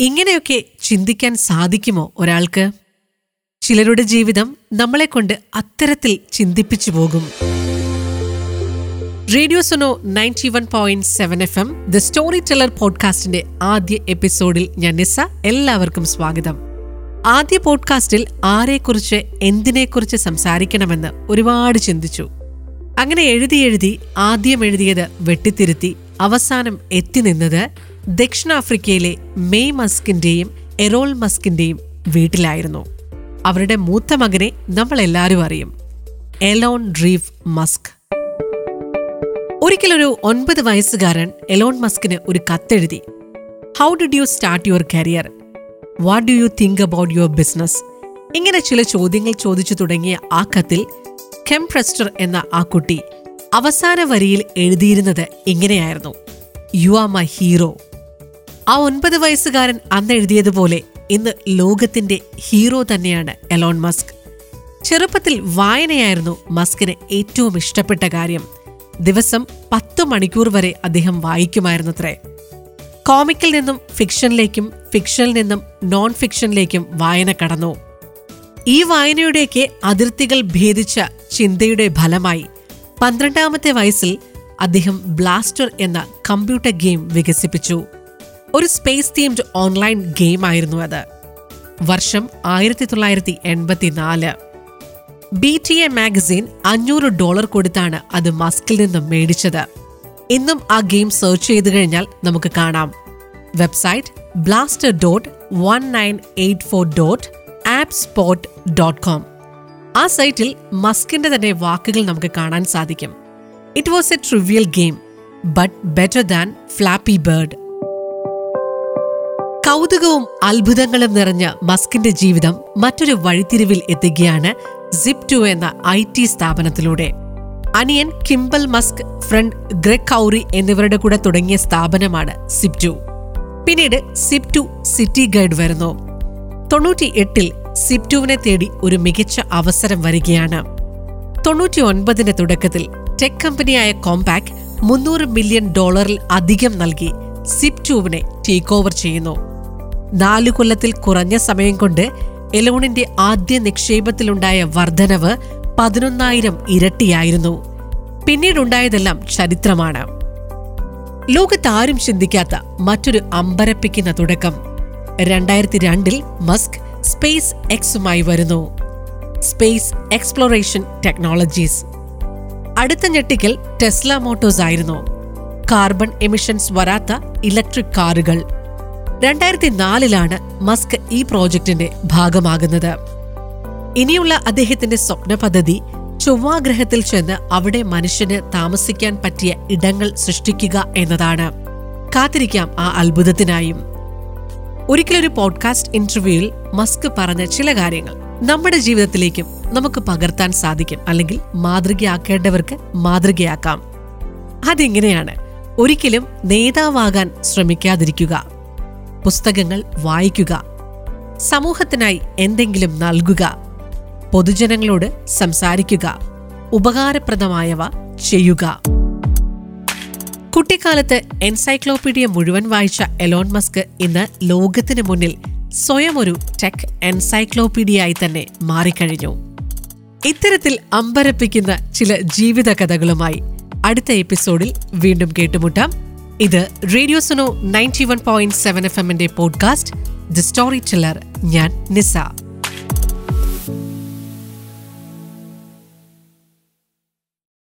ഇങ്ങനെയൊക്കെ ചിന്തിക്കാൻ സാധിക്കുമോ ഒരാൾക്ക്? ചിലരുടെ ജീവിതം നമ്മളെക്കൊണ്ട് അത്തരത്തിൽ ചിന്തിപ്പിച്ചു പോകും. Radio Suno ninety one point seven F M the story teller പോഡ്കാസ്റ്റിന്റെ ആദ്യ എപ്പിസോഡിൽ ഞാൻ നിസ എല്ലാവർക്കും സ്വാഗതം. ആദ്യ പോഡ്കാസ്റ്റിൽ ആരെക്കുറിച്ച് എന്തിനെക്കുറിച്ച് സംസാരിക്കണമെന്ന് ഒരുപാട് ചിന്തിച്ചു. അങ്ങനെ എഴുതി എഴുതി ആദ്യം എഴുതിയത് വെട്ടിത്തിരുത്തി അവസാനം എത്തി നിന്നത് ദക്ഷിണാഫ്രിക്കയിലെ മെയ് മസ്കിന്റെയും എറോൾ മസ്കിന്റെയും വീട്ടിലായിരുന്നു. അവരുടെ മൂത്ത മകനെ നമ്മൾ എല്ലാവരും അറിയും. എലോൺ ഡ്രീഫ് മസ്ക്. ഒരിക്കലൊരു ഒൻപത് വയസ്സുകാരൻ എലോൺ മസ്കിന് ഒരു കത്തെഴുതി. How did you start your career what do you think about your business ഇങ്ങനെ ചില ചോദ്യങ്ങൾ ചോദിച്ചു തുടങ്ങിയ ആ കത്തിൽ കെംപ്രസ്റ്റർ എന്ന ആ കുട്ടി അവസാന വരിയിൽ എഴുതിയിരുന്നത് ഇങ്ങനെയായിരുന്നു. യു ആർ മൈ ഹീറോ ആ ഒൻപത് വയസ്സുകാരൻ അന്ന് എഴുതിയതുപോലെ ഇന്ന് ലോകത്തിന്റെ ഹീറോ തന്നെയാണ് എലോൺ മസ്ക്. ചെറുപ്പത്തിൽ വായനയായിരുന്നു മസ്കിന് ഏറ്റവും ഇഷ്ടപ്പെട്ട കാര്യം. ദിവസം പത്തു മണിക്കൂർ വരെ അദ്ദേഹം വായിക്കുമായിരുന്നത്രേ. കോമിക്കിൽ നിന്നും ഫിക്ഷനിലേക്കും ഫിക്ഷനിൽ നിന്നും നോൺ ഫിക്ഷനിലേക്കും വായന കടന്നു. ഈ വായനയുടെയൊക്കെ അതിർത്തികൾ ഭേദിച്ച ചിന്തയുടെ ഫലമായി പന്ത്രണ്ടാമത്തെ വയസ്സിൽ അദ്ദേഹം ബ്ലാസ്റ്റർ എന്ന കമ്പ്യൂട്ടർ ഗെയിം വികസിപ്പിച്ചു. ഒരു സ്പേസ് തീംഡ് ഓൺലൈൻ ഗെയിം ആയിരുന്നു അത്. വർഷം ആയിരത്തി തൊള്ളായിരത്തി എൺപത്തിനാല് ബി ടി എ മാഗസിൻ അഞ്ഞൂറ് ഡോളർ കൊടുത്താണ് അത് മസ്കിൽ നിന്നും മേടിച്ചത്. ഇന്നും ആ ഗെയിം സെർച്ച് ചെയ്തു കഴിഞ്ഞാൽ നമുക്ക് കാണാം. Website blaster dot one nine eight four dot app spot dot com ആ സൈറ്റിൽ മസ്കിന്റെ തന്നെ വാക്കുകൾ നമുക്ക് കാണാൻ സാധിക്കും. It was a trivial game but better than flappy bird കൗതുകവും അത്ഭുതങ്ങളും നിറഞ്ഞ മസ്കിന്റെ ജീവിതം മറ്റൊരു വഴിത്തിരിവിൽ എത്തുകയാണ് സിപ് ടു എന്ന ഐ ടി സ്ഥാപനത്തിലൂടെ. അനിയൻ Kimbal Musk friend Greg Kouri എന്നിവരുടെ കൂടെ തുടങ്ങിയ സ്ഥാപനമാണ് സിപ് ടു പിന്നീട് സിപ് ടു സിറ്റി ഗൈഡ് വരുന്നു. തൊണ്ണൂറ്റി എട്ടിൽ സിപ് ടുവിനെ തേടി ഒരു മികച്ച അവസരം വരികയാണ്. തൊണ്ണൂറ്റി ഒൻപതിന്റെ തുടക്കത്തിൽ ടെക് കമ്പനിയായ കോംപാക്ട് മുന്നൂറ് മില്യൺ ഡോളറിൽ അധികം നൽകി സിപ് ടുവിനെ ടേക്ക് ഓവർ ചെയ്യുന്നു. നാലു കൊല്ലത്തിൽ കുറഞ്ഞ സമയം കൊണ്ട് എലോണിന്റെ ആദ്യ നിക്ഷേപത്തിലുണ്ടായ വർധനവ് പതിനൊന്നായിരം ഇരട്ടിയായിരുന്നു. പിന്നീടുണ്ടായതെല്ലാം ചരിത്രമാണ്. ലോകത്താരും ചിന്തിക്കാത്ത മറ്റൊരു അമ്പരപ്പിക്കുന്ന തുടക്കം. രണ്ടായിരത്തി രണ്ടിൽ മസ്ക് സ്പേസ് എക്സുമായി വരുന്നു. Space exploration technologies. അടുത്ത ഞെട്ടിക്കൽ ടെസ്ല മോട്ടോഴ്സ് ആയിരുന്നു. കാർബൺ എമിഷൻസ് വരാത്ത ഇലക്ട്രിക് കാറുകൾ. രണ്ടായിരത്തി നാലിലാണ് മസ്ക് ഈ പ്രോജക്റ്റിന്റെ ഭാഗമാകുന്നത്. ഇനിയുള്ള അദ്ദേഹത്തിന്റെ സ്വപ്ന പദ്ധതി ചൊവ്വാഗ്രഹത്തിൽ ചെന്ന് അവിടെ മനുഷ്യന് താമസിക്കാൻ പറ്റിയ ഇടങ്ങൾ സൃഷ്ടിക്കുക എന്നതാണ്. കാത്തിരിക്കാം ആ അത്ഭുതത്തിനായും. ഒരിക്കലൊരു പോഡ്കാസ്റ്റ് ഇന്റർവ്യൂവിൽ മസ്ക് പറഞ്ഞ ചില കാര്യങ്ങൾ നമ്മുടെ ജീവിതത്തിലേക്കും നമുക്ക് പകർത്താൻ സാധിക്കും അല്ലെങ്കിൽ മാതൃകയാക്കേണ്ടവർക്ക് മാതൃകയാക്കാം. അതിങ്ങനെയാണ്? ഒരിക്കലും നേതാവാകാൻ ശ്രമിക്കാതിരിക്കുക. പുസ്തകങ്ങൾ വായിക്കുക. സമൂഹത്തിനായി എന്തെങ്കിലും നൽകുക. പൊതുജനങ്ങളോട് സംസാരിക്കുക. ഉപകാരപ്രദമായവ ചെയ്യുക. കുട്ടിക്കാലത്ത് എൻസൈക്ലോപീഡിയ മുഴുവൻ വായിച്ച എലോൺ മസ്ക് ഇന്ന് ലോകത്തിന് മുന്നിൽ സ്വയം ഒരു ടെക് എൻസൈക്ലോപീഡിയയായി തന്നെ മാറിക്കഴിഞ്ഞു. ഇത്തരത്തിൽ അമ്പരപ്പിക്കുന്ന ചില ജീവിത കഥകളുമായി അടുത്ത എപ്പിസോഡിൽ വീണ്ടും കേട്ടുമുട്ടാം. ഇത് radio Suno ninety one point seven F എമ്മിന്റെ പോഡ്കാസ്റ്റ് ദി സ്റ്റോറി ടെല്ലർ ഞാൻ നിസ.